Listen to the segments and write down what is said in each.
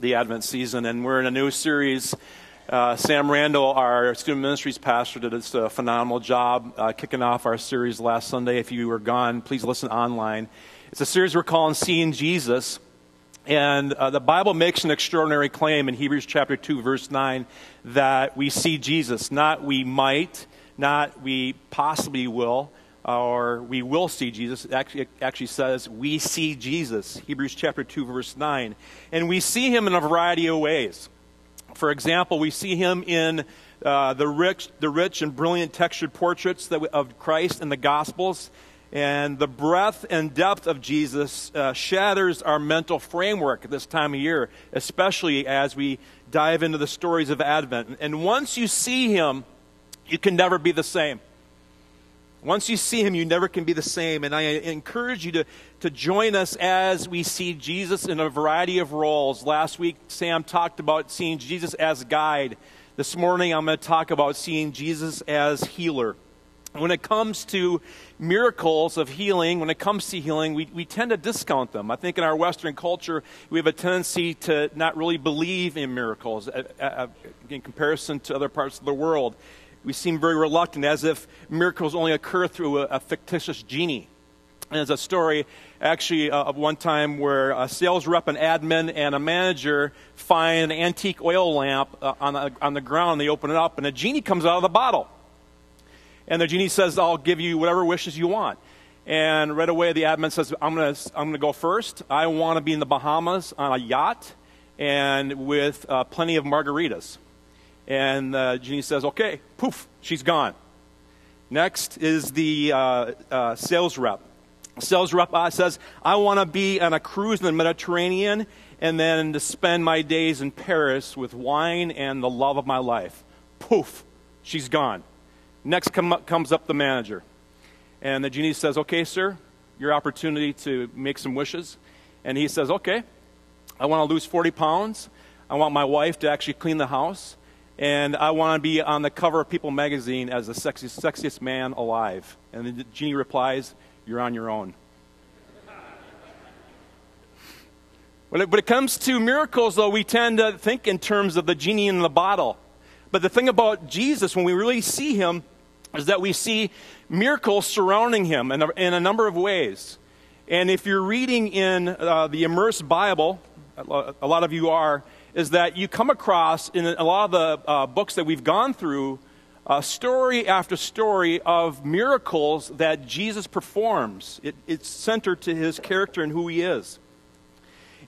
the Advent season, and we're in a new series. Uh, Sam Randall, our student ministries pastor, did a phenomenal job uh, kicking off our series last Sunday. If you were gone, please listen online. It's a series we're calling Seeing Jesus. And uh, the Bible makes an extraordinary claim in Hebrews chapter 2, verse 9, that we see Jesus. Not we might, not we possibly will, or we will see Jesus. It actually, it actually says we see Jesus, Hebrews chapter 2, verse 9. And we see him in a variety of ways. For example, we see him in uh, the, rich, the rich and brilliant textured portraits we, of Christ in the Gospels. And the breadth and depth of Jesus uh, shatters our mental framework at this time of year, especially as we dive into the stories of Advent. And once you see him, you can never be the same. Once you see him, you never can be the same. And I encourage you to, to join us as we see Jesus in a variety of roles. Last week, Sam talked about seeing Jesus as guide. This morning, I'm going to talk about seeing Jesus as healer. When it comes to miracles of healing, when it comes to healing, we, we tend to discount them. I think in our Western culture, we have a tendency to not really believe in miracles uh, uh, in comparison to other parts of the world we seem very reluctant, as if miracles only occur through a, a fictitious genie. And there's a story actually uh, of one time where a sales rep, an admin, and a manager find an antique oil lamp uh, on, the, on the ground. They open it up, and a genie comes out of the bottle. And the genie says, I'll give you whatever wishes you want. And right away, the admin says, I'm going to I'm to go first. I want to be in the Bahamas on a yacht and with uh, plenty of margaritas. And uh, genie says, okay, poof, she's gone. Next is the uh, uh, sales rep. Sales rep uh, says, I want to be on a cruise in the Mediterranean and then to spend my days in Paris with wine and the love of my life. Poof, she's gone. Next come up, comes up the manager. And the genie says, Okay, sir, your opportunity to make some wishes. And he says, Okay, I want to lose 40 pounds. I want my wife to actually clean the house and I want to be on the cover of People magazine as the sexiest, sexiest man alive. And the genie replies, You're on your own. When it, when it comes to miracles, though, we tend to think in terms of the genie in the bottle. But the thing about Jesus, when we really see him, is that we see miracles surrounding him in a, in a number of ways. And if you're reading in uh, the Immersed Bible, a lot of you are, is that you come across in a lot of the uh, books that we've gone through uh, story after story of miracles that Jesus performs. It, it's centered to his character and who he is.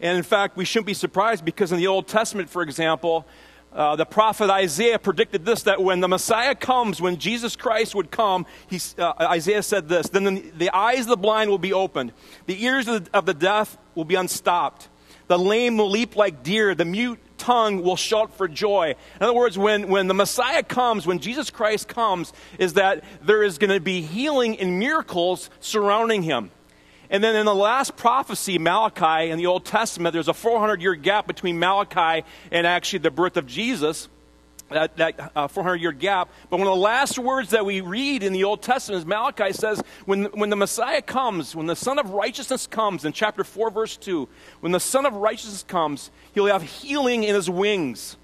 And in fact, we shouldn't be surprised because in the Old Testament, for example, uh, the prophet Isaiah predicted this that when the Messiah comes, when Jesus Christ would come, he, uh, Isaiah said this then the, the, eyes of the blind will be opened, the ears of the, of the deaf will be unstopped. The lame will leap like deer. The mute tongue will shout for joy. In other words, when, when the Messiah comes, when Jesus Christ comes, is that there is going to be healing and miracles surrounding him. And then in the last prophecy, Malachi, in the Old Testament, there's a 400 year gap between Malachi and actually the birth of Jesus that, that uh, 400 year gap. But one of the last words that we read in the Old Testament is Malachi says, when, when the Messiah comes, when the Sun of Righteousness comes, in chapter 4, verse 2, when the Sun of Righteousness comes, he'll have healing in his wings.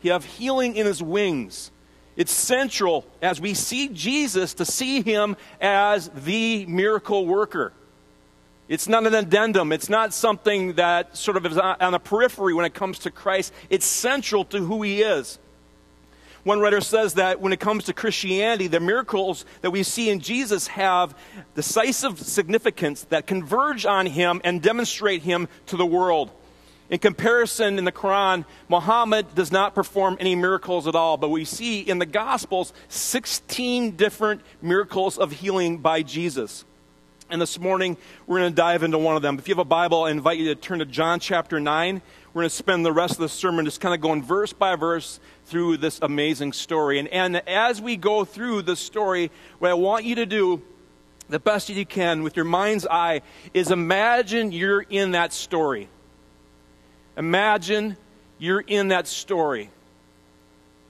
He'll have healing in his wings. It's central as we see Jesus to see him as the miracle worker. It's not an addendum. It's not something that sort of is on the periphery when it comes to Christ. It's central to who he is. One writer says that when it comes to Christianity, the miracles that we see in Jesus have decisive significance that converge on him and demonstrate him to the world. In comparison, in the Quran, Muhammad does not perform any miracles at all, but we see in the Gospels 16 different miracles of healing by Jesus. And this morning, we're going to dive into one of them. If you have a Bible, I invite you to turn to John chapter 9. We're going to spend the rest of the sermon just kind of going verse by verse through this amazing story. And, and as we go through the story, what I want you to do, the best that you can with your mind's eye, is imagine you're in that story. Imagine you're in that story.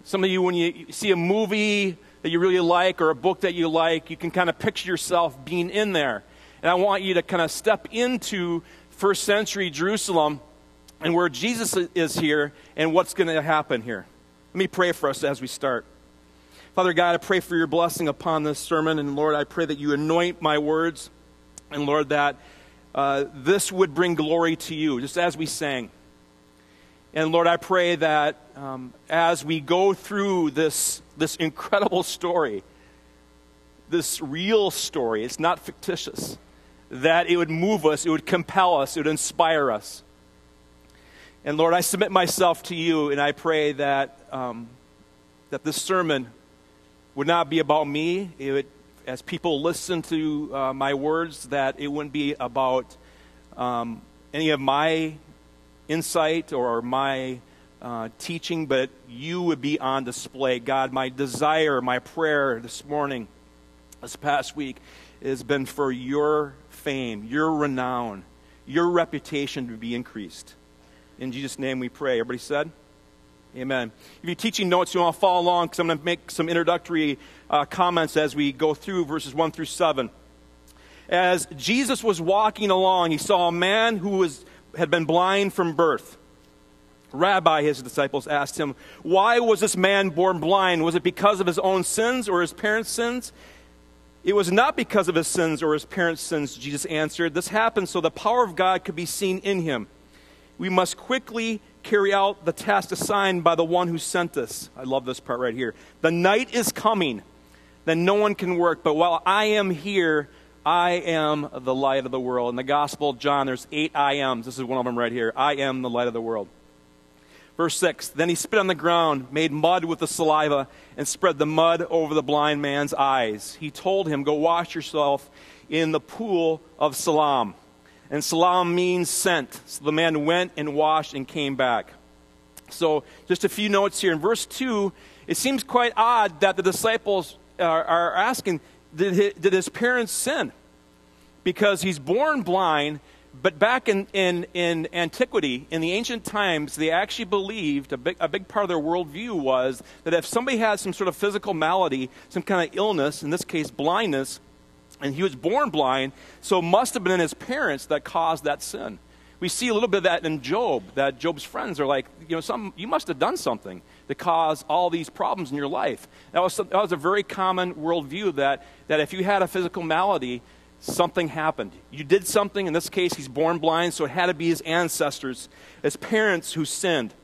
Some of you, when you see a movie that you really like or a book that you like, you can kind of picture yourself being in there. And I want you to kind of step into first century Jerusalem and where Jesus is here and what's going to happen here. Let me pray for us as we start. Father God, I pray for your blessing upon this sermon, and Lord, I pray that you anoint my words, and Lord, that uh, this would bring glory to you, just as we sang. And Lord, I pray that um, as we go through this, this incredible story, this real story, it's not fictitious, that it would move us, it would compel us, it would inspire us. And Lord, I submit myself to you, and I pray that, um, that this sermon would not be about me. It would, as people listen to uh, my words, that it wouldn't be about um, any of my insight or my uh, teaching, but you would be on display. God, my desire, my prayer this morning, this past week, has been for your fame, your renown, your reputation to be increased. In Jesus' name we pray. Everybody said? Amen. If you're teaching notes, you want to follow along because I'm going to make some introductory uh, comments as we go through verses 1 through 7. As Jesus was walking along, he saw a man who was, had been blind from birth. Rabbi, his disciples asked him, Why was this man born blind? Was it because of his own sins or his parents' sins? It was not because of his sins or his parents' sins, Jesus answered. This happened so the power of God could be seen in him we must quickly carry out the task assigned by the one who sent us. I love this part right here. The night is coming, then no one can work, but while I am here, I am the light of the world. In the Gospel of John, there's eight I ams. This is one of them right here. I am the light of the world. Verse 6 Then he spit on the ground, made mud with the saliva, and spread the mud over the blind man's eyes. He told him, Go wash yourself in the pool of Siloam and Siloam means sent. So the man went and washed and came back. So, just a few notes here. In verse 2, it seems quite odd that the disciples are, are asking, did his, did his parents sin? Because he's born blind, but back in, in, in antiquity, in the ancient times, they actually believed a big, a big part of their worldview was that if somebody had some sort of physical malady, some kind of illness, in this case blindness, and he was born blind, so it must have been his parents that caused that sin. We see a little bit of that in Job, that Job's friends are like, you know, some, you must have done something to cause all these problems in your life. That was, that was a very common worldview that, that if you had a physical malady, something happened. You did something, in this case, he's born blind, so it had to be his ancestors, his parents who sinned.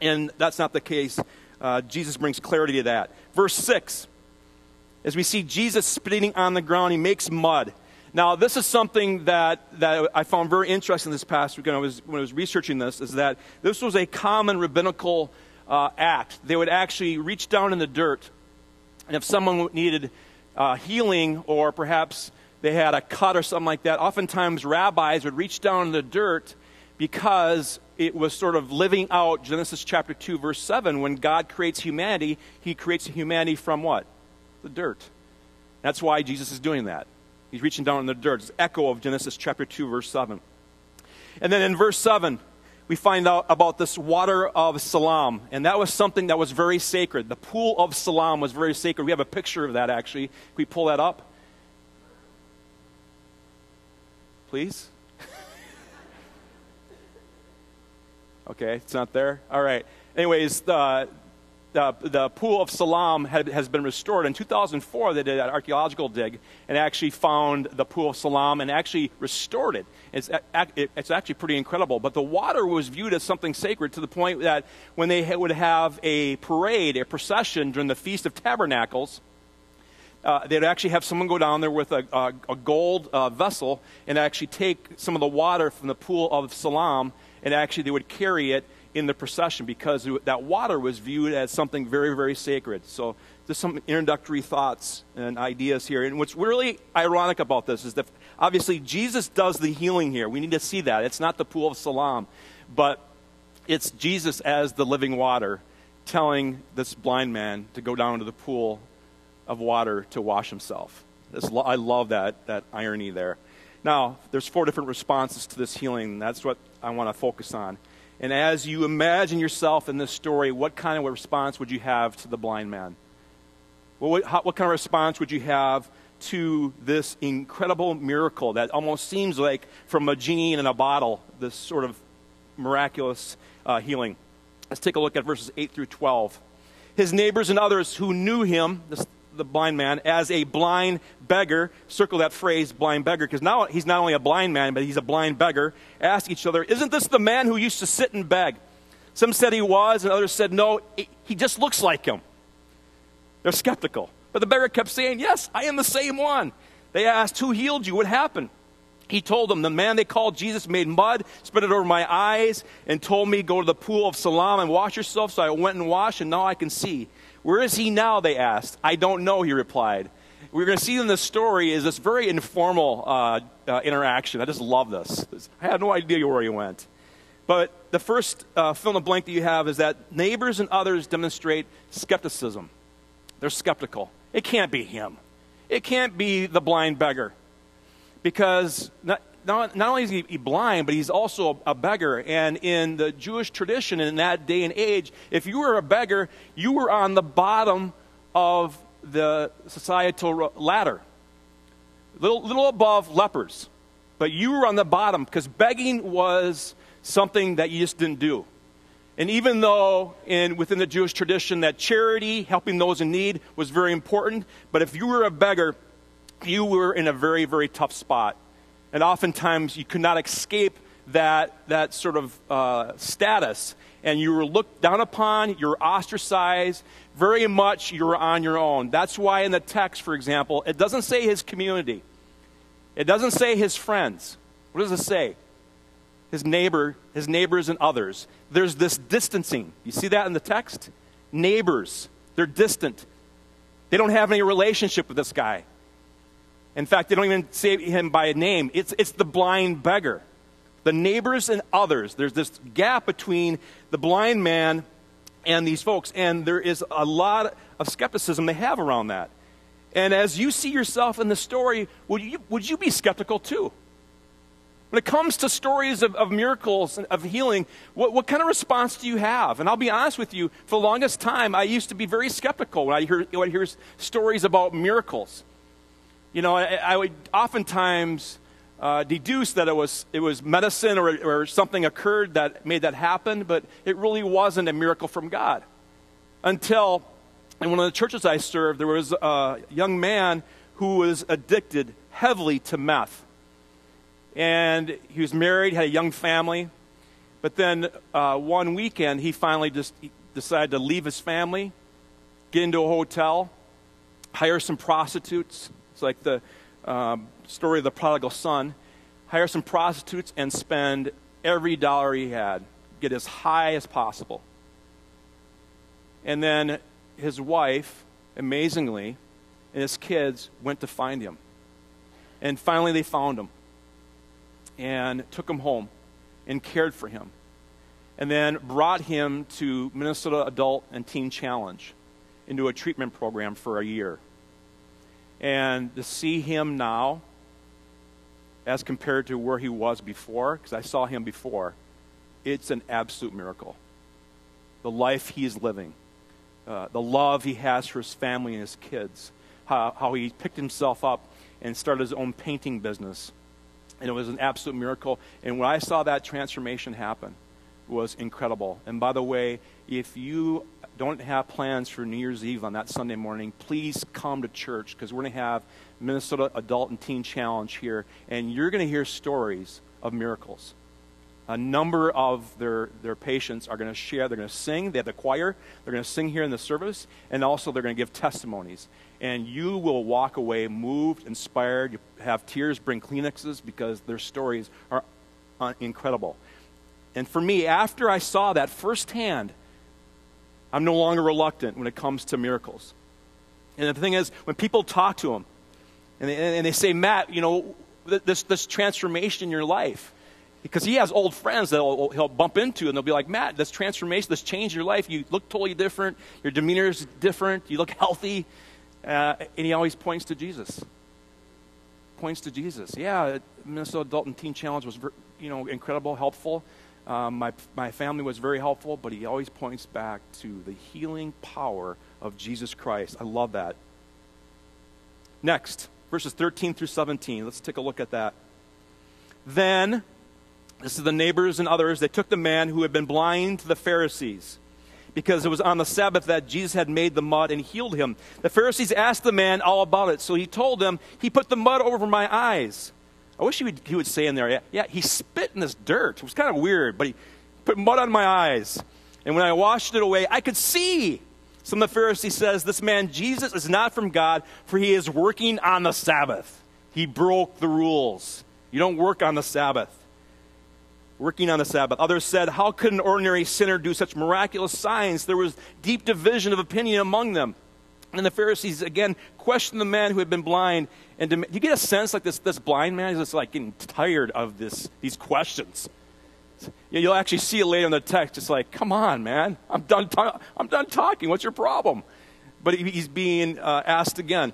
And that's not the case. Uh, Jesus brings clarity to that. Verse 6 as we see Jesus spitting on the ground, he makes mud. Now, this is something that, that I found very interesting this past week when I was, when I was researching this, is that this was a common rabbinical uh, act. They would actually reach down in the dirt, and if someone needed uh, healing or perhaps they had a cut or something like that, oftentimes rabbis would reach down in the dirt because it was sort of living out Genesis chapter 2, verse 7. When God creates humanity, he creates humanity from what? the dirt. That's why Jesus is doing that. He's reaching down in the dirt. It's echo of Genesis chapter 2, verse 7. And then in verse 7, we find out about this water of Siloam. And that was something that was very sacred. The pool of Siloam was very sacred. We have a picture of that, actually. Can we pull that up? Please? okay, it's not there? All right. Anyways, the, the, the pool of Siloam had, has been restored. In 2004, they did an archaeological dig and actually found the pool of Siloam and actually restored it. It's, it's actually pretty incredible. But the water was viewed as something sacred to the point that when they would have a parade, a procession during the Feast of Tabernacles, uh, they'd actually have someone go down there with a, a, a gold uh, vessel and actually take some of the water from the pool of Siloam and actually they would carry it in the procession because that water was viewed as something very, very sacred. So, just some introductory thoughts and ideas here. And what's really ironic about this is that obviously Jesus does the healing here. We need to see that. It's not the pool of Siloam, but it's Jesus as the living water telling this blind man to go down to the pool of water to wash himself. I love that, that irony there. Now, there's four different responses to this healing. That's what I want to focus on. And as you imagine yourself in this story, what kind of a response would you have to the blind man? What, how, what kind of response would you have to this incredible miracle that almost seems like from a genie in a bottle, this sort of miraculous uh, healing. Let's take a look at verses 8 through 12. His neighbors and others who knew him, this, the blind man, as a blind beggar, circle that phrase, blind beggar, because now he's not only a blind man, but he's a blind beggar, ask each other, Isn't this the man who used to sit and beg? Some said he was, and others said, No, he just looks like him. They're skeptical. But the beggar kept saying, Yes, I am the same one. They asked, Who healed you? What happened? He told them, The man they called Jesus made mud, spread it over my eyes, and told me, Go to the pool of Siloam and wash yourself. So I went and washed, and now I can see. Where is he now? They asked. I don't know, he replied. We're going to see in this story is this very informal uh, uh, interaction. I just love this. I had no idea where he went. But the first uh, fill in the blank that you have is that neighbors and others demonstrate skepticism. They're skeptical. It can't be him. It can't be the blind beggar because not, not, not only is he blind, but he's also a beggar. And in the Jewish tradition in that day and age, if you were a beggar, you were on the bottom of the societal ladder, little, little above lepers. But you were on the bottom because begging was something that you just didn't do. And even though in, within the Jewish tradition that charity, helping those in need, was very important, but if you were a beggar, you were in a very, very tough spot. And oftentimes you could not escape that, that sort of uh, status. And you were looked down upon, you're ostracized, very much you're on your own. That's why in the text, for example, it doesn't say his community, it doesn't say his friends. What does it say? His neighbor, his neighbors, and others. There's this distancing. You see that in the text? Neighbors, they're distant. They don't have any relationship with this guy. In fact, they don't even say him by a name. It's, it's the blind beggar. The neighbors and others. There's this gap between the blind man and these folks. And there is a lot of skepticism they have around that. And as you see yourself in the story, would you, would you be skeptical too? When it comes to stories of, of miracles and of healing, what, what kind of response do you have? And I'll be honest with you, for the longest time, I used to be very skeptical when I hear, when I hear stories about miracles you know, I, I would oftentimes uh, deduce that it was, it was medicine or, or something occurred that made that happen, but it really wasn't a miracle from God. Until in one of the churches I served, there was a young man who was addicted heavily to meth. And he was married, had a young family. But then uh, one weekend, he finally just decided to leave his family, get into a hotel, hire some prostitutes, it's like the um, story of the prodigal son. Hire some prostitutes and spend every dollar he had, get as high as possible. And then his wife, amazingly, and his kids went to find him. And finally, they found him and took him home and cared for him. And then brought him to Minnesota Adult and Teen Challenge into a treatment program for a year. And to see him now, as compared to where he was before, because I saw him before, it's an absolute miracle. The life he's living, uh, the love he has for his family and his kids, how, how he picked himself up and started his own painting business. And it was an absolute miracle. And when I saw that transformation happen, was incredible. And by the way, if you don't have plans for New Year's Eve on that Sunday morning, please come to church because we're going to have Minnesota Adult and Teen Challenge here, and you're going to hear stories of miracles. A number of their, their patients are going to share, they're going to sing, they have the choir, they're going to sing here in the service, and also they're going to give testimonies. And you will walk away moved, inspired, you have tears, bring Kleenexes because their stories are uh, incredible. And for me, after I saw that firsthand, I'm no longer reluctant when it comes to miracles. And the thing is, when people talk to him and they, and they say, Matt, you know, this, this transformation in your life, because he has old friends that he'll, he'll bump into and they'll be like, Matt, this transformation, this change in your life, you look totally different, your demeanor is different, you look healthy. Uh, and he always points to Jesus. Points to Jesus. Yeah, Minnesota Adult and Teen Challenge was, you know, incredible, helpful. Um, my, my family was very helpful, but he always points back to the healing power of Jesus Christ. I love that. Next, verses 13 through 17. Let's take a look at that. Then This is the neighbors and others. They took the man who had been blind to the Pharisees because it was on the Sabbath that Jesus had made the mud and healed him. The Pharisees asked the man all about it, so he told them, He put the mud over my eyes. I wish he would, he would say in there, yeah, yeah, he spit in this dirt. It was kind of weird, but he put mud on my eyes. And when I washed it away, I could see. Some of the Pharisees says, This man Jesus is not from God, for he is working on the Sabbath. He broke the rules. You don't work on the Sabbath working on the Sabbath. Others said, How could an ordinary sinner do such miraculous signs? There was deep division of opinion among them. And the Pharisees again questioned the man who had been blind. And do you get a sense like this, this blind man is just like getting tired of this, these questions? You'll actually see it later in the text. It's like, come on, man. I'm done, ta- I'm done talking. What's your problem? But he's being uh, asked again.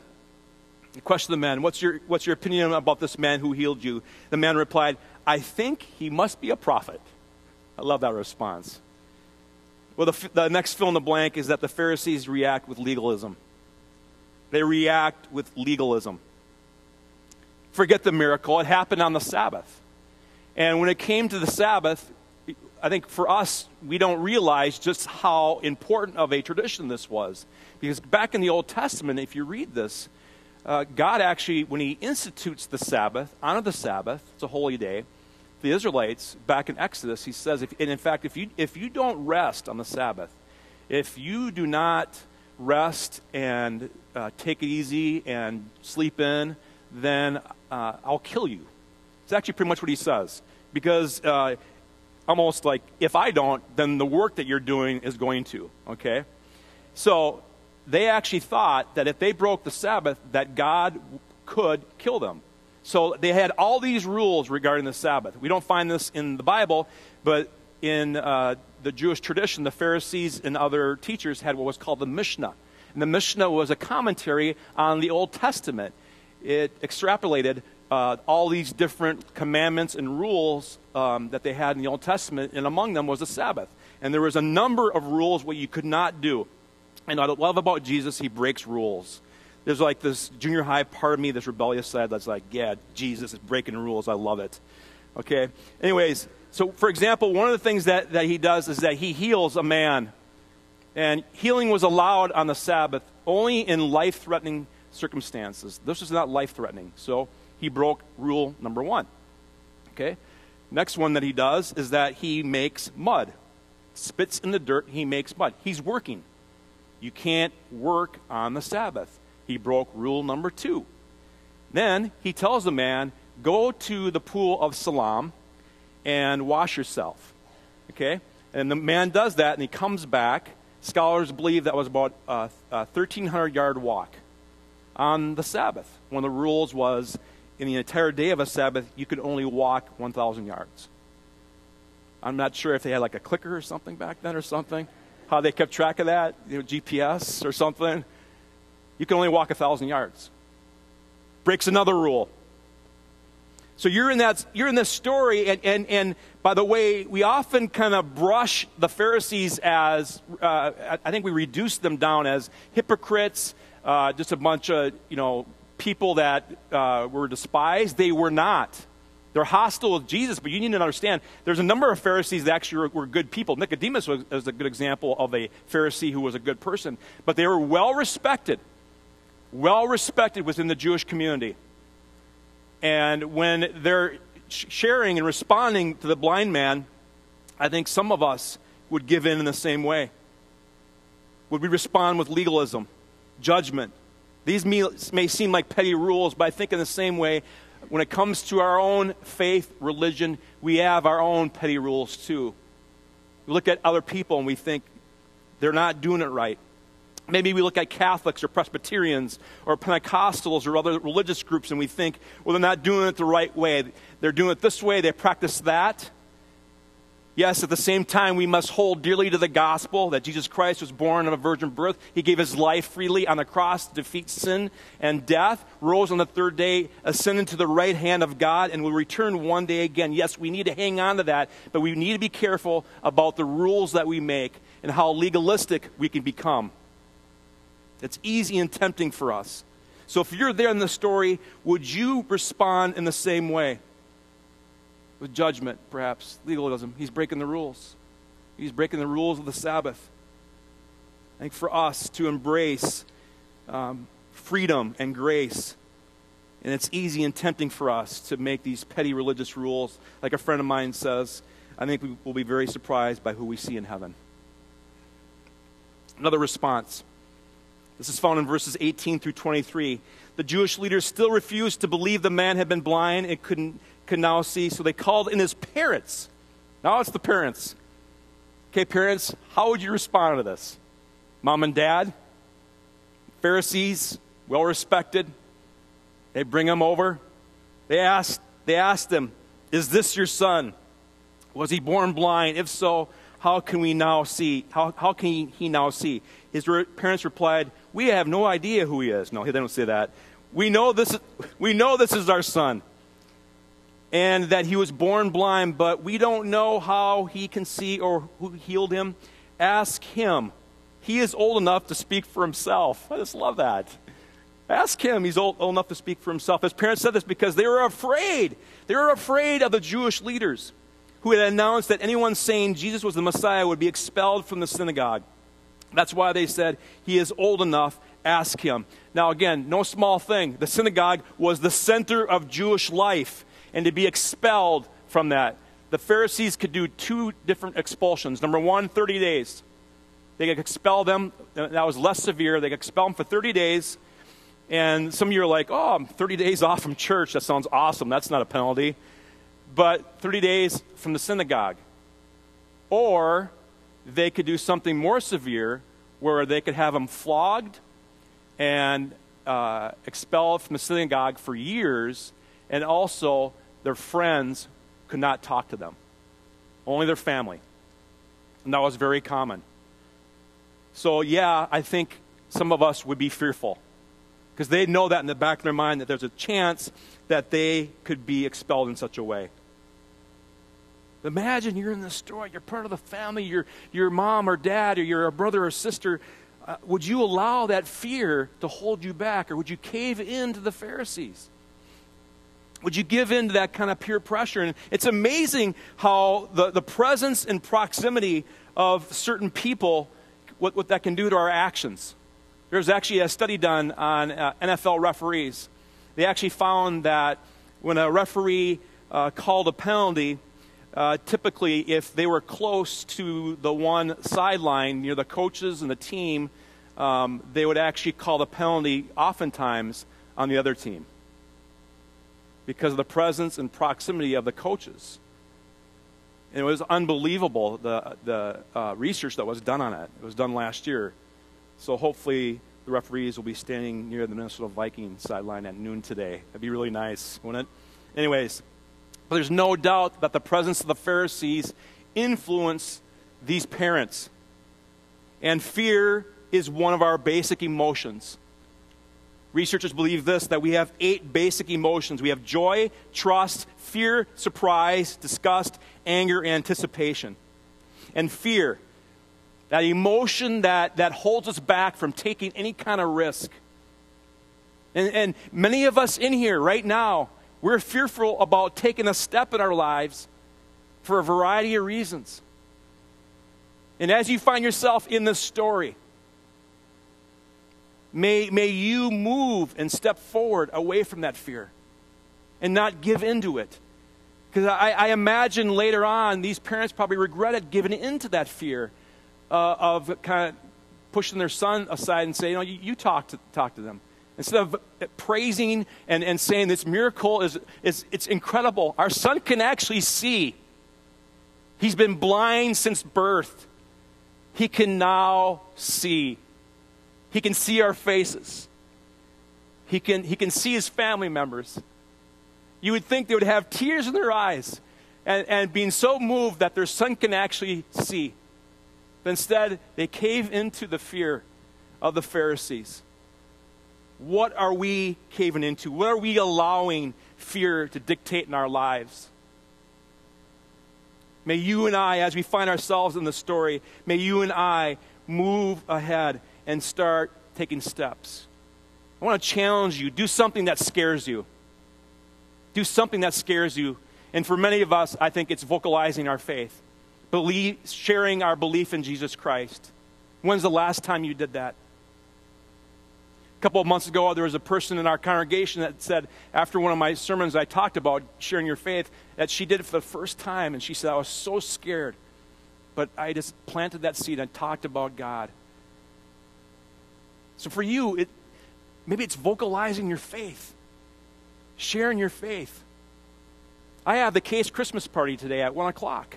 He questioned the man, what's your, what's your opinion about this man who healed you? The man replied, I think he must be a prophet. I love that response. Well, the, the next fill in the blank is that the Pharisees react with legalism. They react with legalism. Forget the miracle, it happened on the Sabbath. And when it came to the Sabbath, I think for us, we don't realize just how important of a tradition this was. Because back in the Old Testament, if you read this, uh, God actually, when He institutes the Sabbath, honor the Sabbath, it's a holy day. The Israelites, back in Exodus, He says, if, and in fact, if you, if you don't rest on the Sabbath, if you do not rest and uh, take it easy and sleep in, then uh, I'll kill you. It's actually pretty much what He says. Because uh, almost like, if I don't, then the work that you're doing is going to, okay? So they actually thought that if they broke the Sabbath, that God could kill them. So they had all these rules regarding the Sabbath. We don't find this in the Bible, but in uh, the Jewish tradition, the Pharisees and other teachers had what was called the Mishnah. And the Mishnah was a commentary on the Old Testament. It extrapolated uh, all these different commandments and rules um, that they had in the Old Testament, and among them was the Sabbath. And there was a number of rules what you could not do. And I love about Jesus, he breaks rules. There's like this junior high part of me, this rebellious side that's like, yeah, Jesus is breaking rules. I love it. Okay? Anyways, so for example, one of the things that, that he does is that he heals a man. And healing was allowed on the Sabbath only in life threatening circumstances. This was not life threatening. So he broke rule number one. Okay? Next one that he does is that he makes mud. Spits in the dirt, he makes mud. He's working. You can't work on the Sabbath. He broke rule number two. Then he tells the man, Go to the pool of Siloam and wash yourself. Okay? And the man does that and he comes back. Scholars believe that was about a, a 1,300 yard walk on the Sabbath. One of the rules was in the entire day of a Sabbath, you could only walk 1,000 yards. I'm not sure if they had like a clicker or something back then or something how they kept track of that, you know, GPS or something. You can only walk a thousand yards. Breaks another rule. So you're in that you're in this story, and and and by the way, we often kind of brush the Pharisees as uh, I think we reduce them down as hypocrites, uh, just a bunch of you know people that uh, were despised. They were not. They're hostile with Jesus, but you need to understand there's a number of Pharisees that actually were, were good people. Nicodemus was, was, a good example of a Pharisee who was a good person, but they were well respected, well respected within the Jewish community. And when they're sharing and responding to the blind man, I think some of us would give in in the same way. Would we respond with legalism, judgment? These may seem like petty rules, but I think in the same way, when it comes to our own faith, religion, we have our own petty rules too. We look at other people and we think they're not doing it right. Maybe we look at Catholics or Presbyterians or Pentecostals or other religious groups and we think, well, they're not doing it the right way. They're doing it this way, they practice that. Yes, at the same time, we must hold dearly to the gospel that Jesus Christ was born of a virgin birth. He gave his life freely on the cross to defeat sin and death, rose on the third day, ascended to the right hand of God, and will return one day again. Yes, we need to hang on to that, but we need to be careful about the rules that we make and how legalistic we can become. It's easy and tempting for us. So if you're there in the story, would you respond in the same way? with judgment, perhaps, legalism. He's breaking the rules. He's breaking the rules of the Sabbath. I think for us to embrace um, freedom and grace, and it's easy and tempting for us to make these petty religious rules. Like a friend of mine says, I think we will be very surprised by who we see in heaven. Another response. This is found in verses 18 through 23. The Jewish leaders still refused to believe the man had been blind and couldn't, could now see, so they called in his parents. Now it's the parents. Okay, parents, how would you respond to this? Mom and dad, Pharisees, well respected. They bring him over. They asked, they asked him, Is this your son? Was he born blind? If so, how can we now see? How, how can he, now see? His re- parents replied, We have no idea who he is. No, they don't say that. We know this is, we know this is our son. And that he was born blind, but we don't know how he can see or who healed him. Ask him. He is old enough to speak for himself. I just love that. Ask him. He's old, old enough to speak for himself. His parents said this because they were afraid. They were afraid of the Jewish leaders who had announced that anyone saying Jesus was the Messiah would be expelled from the synagogue. That's why they said, He is old enough, ask him. Now, again, no small thing. The synagogue was the center of Jewish life, and to be expelled from that. The Pharisees could do two different expulsions. Number one, 30 days. They could expel them, that was less severe. They could expel them for 30 days. And some of you are like, oh, I'm 30 days off from church. That sounds awesome. That's not a penalty but 30 days from the synagogue. Or they could do something more severe where they could have them flogged and uh, expelled from the synagogue for years, and also their friends could not talk to them, only their family. And that was very common. So, yeah, I think some of us would be fearful because they know that in the back of their mind that there's a chance that they could be expelled in such a way. Imagine you're in the store, you're part of the family, your, your mom or dad, or your brother or sister. Uh, would you allow that fear to hold you back, or would you cave in to the Pharisees? Would you give in to that kind of peer pressure? And it's amazing how the, the presence and proximity of certain people, what, what that can do to our actions. There's actually a study done on uh, NFL referees. They actually found that when a referee uh, called a penalty, uh, typically, if they were close to the one sideline near the coaches and the team, um, they would actually call the penalty oftentimes on the other team because of the presence and proximity of the coaches. And it was unbelievable the, the uh, research that was done on it. It was done last year. So hopefully the referees will be standing near the Minnesota Vikings sideline at noon today. That'd be really nice, wouldn't it? Anyways, but there's no doubt that the presence of the Pharisees influenced these parents. And fear is one of our basic emotions. Researchers believe this that we have eight basic emotions we have joy, trust, fear, surprise, disgust, anger, anticipation. And fear, that emotion that, that holds us back from taking any kind of risk. And, and many of us in here right now, we're fearful about taking a step in our lives for a variety of reasons. And as you find yourself in this story, may, may you move and step forward away from that fear and not give into it. Because I, I, imagine later on, these parents probably regretted giving into that fear uh, of kind of pushing their son aside and saying, you know, you, you talk, to, talk to them. Instead of praising and, and saying this miracle is, is it's incredible, our son can actually see. He's been blind since birth. He can now see. He can see our faces. He can, he can see his family members. You would think they would have tears in their eyes and, and being so moved that their son can actually see. But instead, they cave into the fear of the Pharisees. What are we caving into? What are we allowing fear to dictate in our lives? May you and I, as we find ourselves in the story, may you and I move ahead and start taking steps. I want to challenge you do something that scares you. Do something that scares you And for many of us, I think it's vocalizing our faith, believe, sharing our belief in Jesus Christ. When's the last time you did that? Couple of months ago, there was a person in our congregation that said, after one of my sermons, I talked about sharing your faith, that she did it for the first time. And she said, I was so scared. But I just planted that seed and talked about God. So for you, it, maybe it's vocalizing your faith, sharing your faith. I have the Case Christmas party today at 1 o'clock.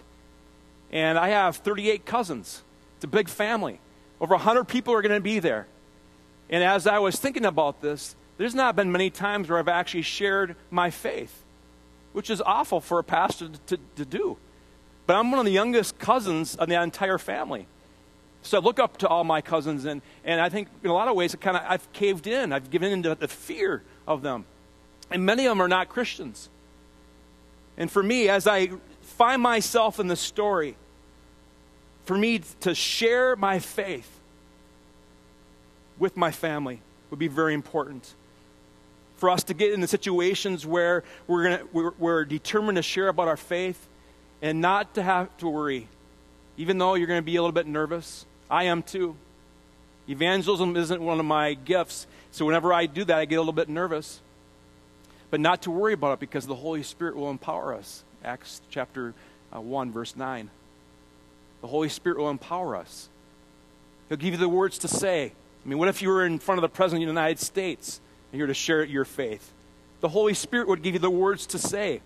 And I have 38 cousins. It's a big family. Over 100 people are going to be there. And as I was thinking about this, there's not been many times where I've actually shared my faith, which is awful for a pastor to, to, to do. But I'm one of the youngest cousins of the entire family. So I look up to all my cousins, and, and I think in a lot of ways, kind of I've caved in. I've given in to the fear of them. And many of them are not Christians. And for me, as I find myself in the story, for me to share my faith with my family would be very important. For us to get into situations where we're, gonna, we're, we're determined to share about our faith and not to have to worry, even though you're going to be a little bit nervous. I am too. Evangelism isn't one of my gifts, so whenever I do that, I get a little bit nervous. But not to worry about it because the Holy Spirit will empower us. Acts chapter uh, 1, verse 9. The Holy Spirit will empower us. He'll give you the words to say. I mean, what if you were in front of the President of the United States and you were to share your faith? The Holy Spirit would give you the words to say.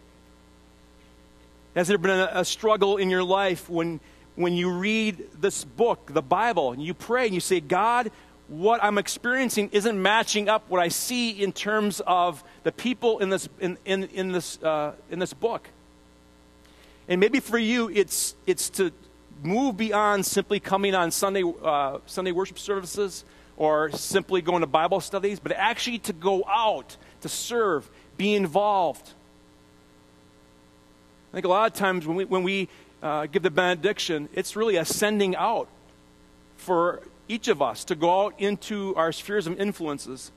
Has there been a, a struggle in your life when, when you read this book, the Bible, and you pray and you say, God, what I'm experiencing isn't matching up what I see in terms of the people in this, in, in, in this, uh, in this book? And maybe for you, it's, it's to move beyond simply coming on Sunday, uh, Sunday worship services or simply going to Bible studies, but actually to go out, to serve, be involved. I think a lot of times when we, when we uh, give the benediction, it's really a sending out for each of us to go out into our spheres of influences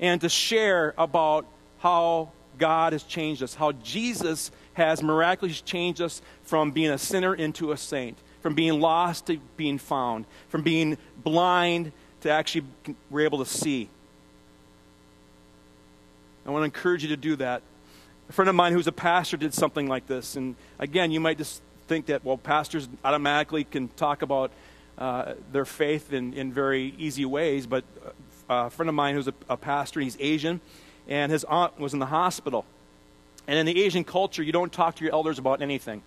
and to share about how God has changed us, how Jesus has miraculously changed us from being a sinner into a saint, from being lost to being found, from being blind to actually we're able to see. I want to encourage you to do that. A friend of mine who's a pastor did something like this. And again, you might just think that, well, pastors automatically can talk about uh, their faith in, in very easy ways. But uh, a friend of mine who's a, a pastor, he's Asian, and his aunt was in the hospital. And in the Asian culture, you don't talk to your elders about anything.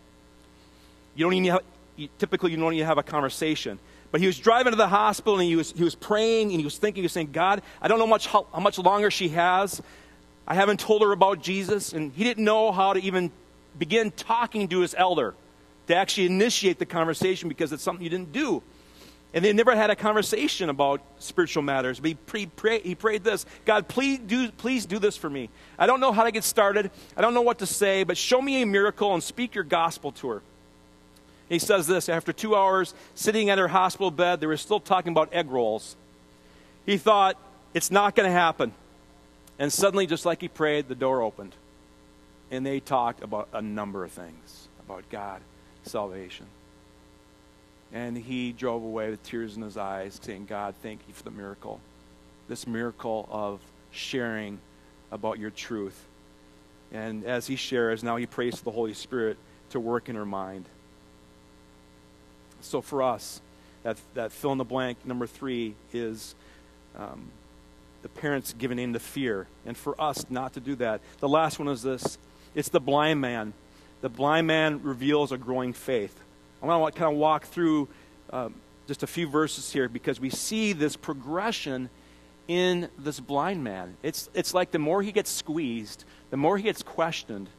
You don't even have, you, typically you don't even have a conversation. But he was driving to the hospital and he was, he was praying and he was thinking, he was saying, God, I don't know much how, how much longer she has. I haven't told her about Jesus, and he didn't know how to even begin talking to his elder to actually initiate the conversation because it's something you didn't do. And they never had a conversation about spiritual matters. But he, pre- pray, he prayed this God, please do, please do this for me. I don't know how to get started. I don't know what to say, but show me a miracle and speak your gospel to her. He says this after two hours sitting at her hospital bed, they were still talking about egg rolls. He thought, it's not going to happen. And suddenly, just like he prayed, the door opened. And they talked about a number of things about God, salvation. And he drove away with tears in his eyes, saying, God, thank you for the miracle. This miracle of sharing about your truth. And as he shares, now he prays to the Holy Spirit to work in her mind. So for us, that, that fill in the blank number three is um, the parents giving in to fear. And for us not to do that. The last one is this it's the blind man. The blind man reveals a growing faith. I want to kind of walk through um, just a few verses here because we see this progression in this blind man. It's, it's like the more he gets squeezed, the more he gets questioned,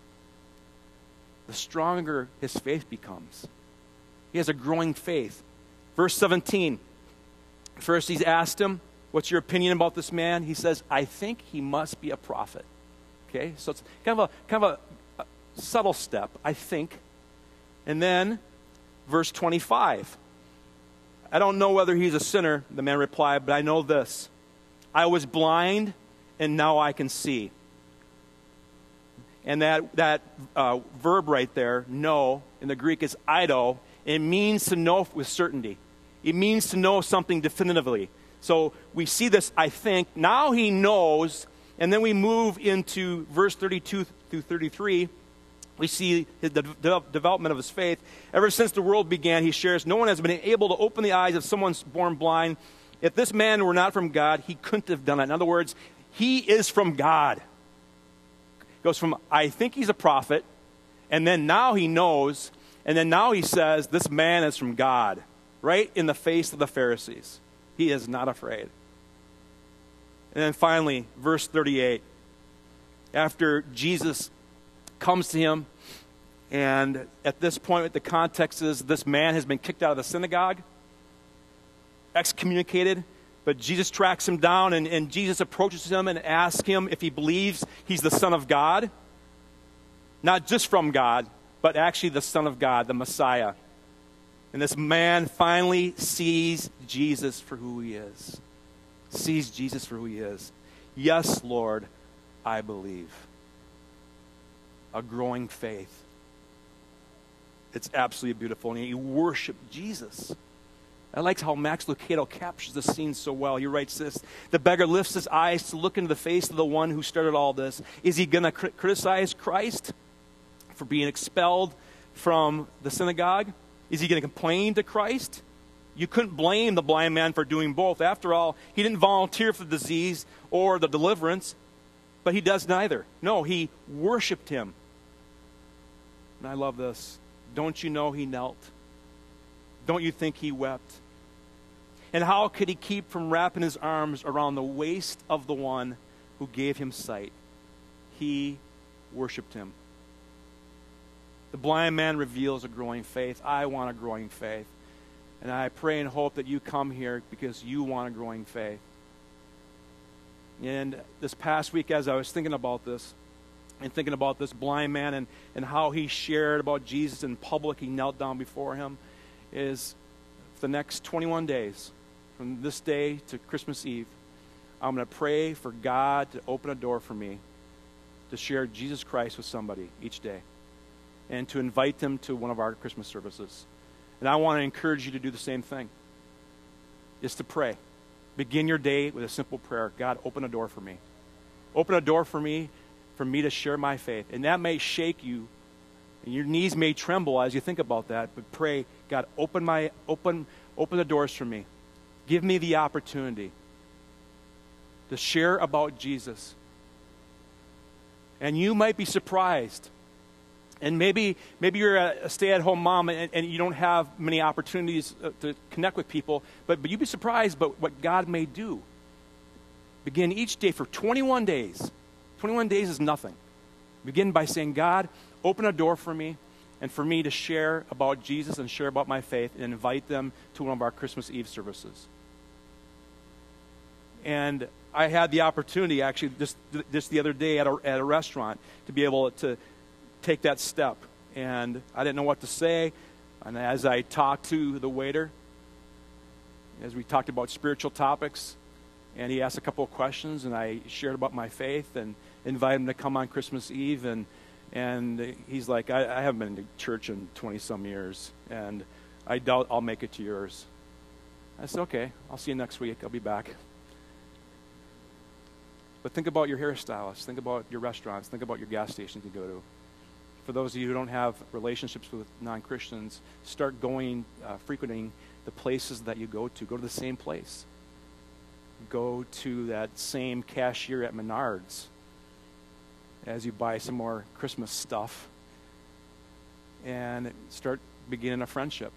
the stronger his faith becomes. He has a growing faith. Verse 17. First, he's asked him, What's your opinion about this man? He says, I think he must be a prophet. Okay? So it's kind of a, kind of a, a subtle step, I think. And then, verse 25. I don't know whether he's a sinner, the man replied, but I know this. I was blind, and now I can see. And that, that uh, verb right there, know, in the Greek is eido. It means to know with certainty. It means to know something definitively. So we see this, I think. Now he knows, and then we move into verse 32 through 33. We see the development of his faith. Ever since the world began, he shares, no one has been able to open the eyes of someone born blind. If this man were not from God, he couldn't have done it. In other words, he is from God. Goes from, I think he's a prophet, and then now he knows, and then now he says, this man is from God, right in the face of the Pharisees. He is not afraid. And then finally, verse 38. After Jesus comes to him, and at this point, the context is this man has been kicked out of the synagogue, excommunicated, but Jesus tracks him down, and, and Jesus approaches him and asks him if he believes he's the Son of God. Not just from God, but actually the Son of God, the Messiah. And this man finally sees Jesus for who he is. Sees Jesus for who he is. Yes, Lord, I believe. A growing faith. It's absolutely beautiful. And he worshiped Jesus. I like how Max Lucado captures the scene so well. He writes this The beggar lifts his eyes to look into the face of the one who started all this. Is he going to cr- criticize Christ for being expelled from the synagogue? Is he going to complain to Christ? You couldn't blame the blind man for doing both. After all, he didn't volunteer for the disease or the deliverance, but he does neither. No, he worshiped him. And I love this. Don't you know he knelt? Don't you think he wept? And how could he keep from wrapping his arms around the waist of the one who gave him sight? He worshiped him. The blind man reveals a growing faith. I want a growing faith. And I pray and hope that you come here because you want a growing faith. And this past week, as I was thinking about this, and thinking about this blind man and, and how he shared about Jesus in public, he knelt down before him, is the next 21 days, from this day to Christmas Eve, I'm going to pray for God to open a door for me to share Jesus Christ with somebody each day and to invite them to one of our Christmas services. And I want to encourage you to do the same thing. Is to pray. Begin your day with a simple prayer. God, open a door for me. Open a door for me for me to share my faith. And that may shake you and your knees may tremble as you think about that, but pray, God, open my open open the doors for me. Give me the opportunity to share about Jesus. And you might be surprised and maybe, maybe you're a stay at home mom and, and, you don't have many opportunities uh, to connect with people, but, but you'd be surprised But what God may do. Begin each day for 21 days. 21 days is nothing. Begin by saying, God, open a door for me and for me to share about Jesus and share about my faith and invite them to one of our Christmas Eve services. And I had the opportunity, actually, just, just the other day at a, at a restaurant, to be able to take that step. And I didn't know what to say. And as I talked to the waiter, as we talked about spiritual topics, and he asked a couple of questions, and I shared about my faith and invited him to come on Christmas Eve. And, and he's like, I, I haven't been to church in 20 some years, and I doubt I'll make it to yours. I said, okay, I'll see you next week. I'll be back. But think about your hairstylist. Think about your restaurants. Think about your gas stations you go to for those of you who don't have relationships with non Christians, start going, uh, frequenting the places that you go to. Go to the same place. Go to that same cashier at Menards as you buy some more Christmas stuff and start beginning a friendship.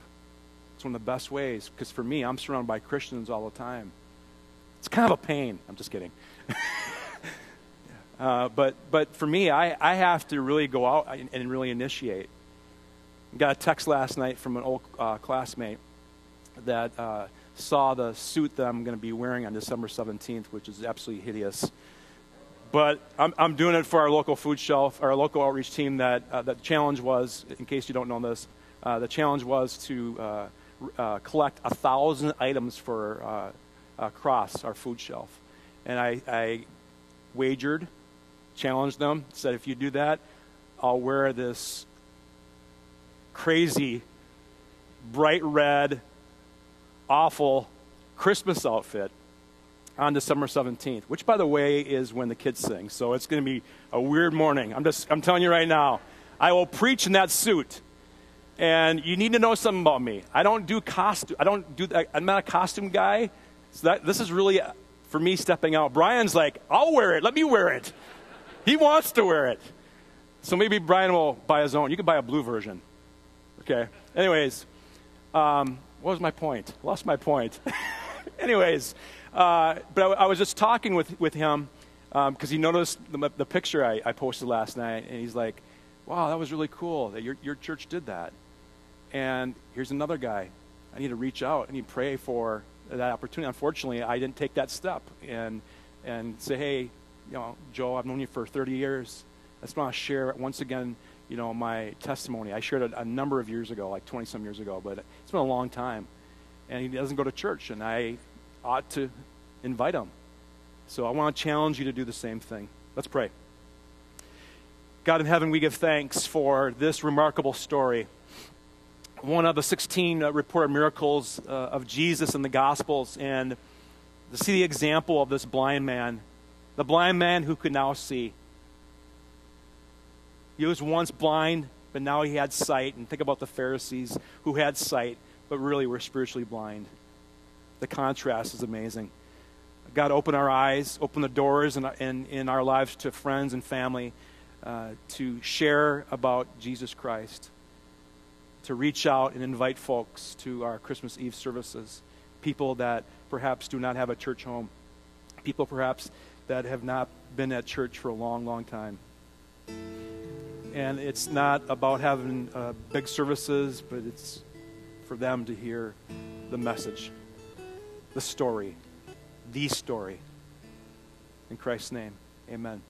It's one of the best ways because for me, I'm surrounded by Christians all the time. It's kind of a pain. I'm just kidding. Uh, but, but for me, I, I have to really go out and, and really initiate. Got a text last night from an old uh, classmate that uh, saw the suit that I'm going to be wearing on December 17th, which is absolutely hideous. But I'm, I'm doing it for our local food shelf, our local outreach team. That uh, the challenge was, in case you don't know this, uh, the challenge was to collect a thousand items for across our food shelf, and I, I wagered challenged them, said, if you do that, I'll wear this crazy, bright red, awful Christmas outfit on December 17th, which, by the way, is when the kids sing. So it's going to be a weird morning. I'm just, I'm telling you right now. I will preach in that suit. And you need to know something about me. I don't do costume. I don't do. that. I'm not a costume guy. So that, this is really uh, for me stepping out. Brian's like, I'll wear it. Let me wear it. He wants to wear it. So maybe Brian will buy his own. You can buy a blue version. Okay. Anyways, um, what was my point? Lost my point. Anyways, uh, but I, I, was just talking with, with him because um, he noticed the, the picture I, I, posted last night, and he's like, wow, that was really cool that your, your church did that. And here's another guy. I need to reach out. I need to pray for that opportunity. Unfortunately, I didn't take that step and, and say, hey, you know, Joe, I've known you for 30 years. I just want to share once again, you know, my testimony. I shared it a number of years ago, like 20 some years ago, but it's been a long time. And he doesn't go to church, and I ought to invite him. So I want to challenge you to do the same thing. Let's pray. God in heaven, we give thanks for this remarkable story. One of the 16 uh, reported miracles uh, of Jesus in the Gospels, and to see the example of this blind man, the blind man who could now see. He was once blind, but now he had sight. And think about the Pharisees who had sight, but really were spiritually blind. The contrast is amazing. God, open our eyes, open the doors in, in, in our lives to friends and family uh, to share about Jesus Christ, to reach out and invite folks to our Christmas Eve services, people that perhaps do not have a church home, people perhaps that have not been at church for a long, long time. And it's not about having uh, big services, but it's for them to hear the message the story, the story. In Christ's name, amen.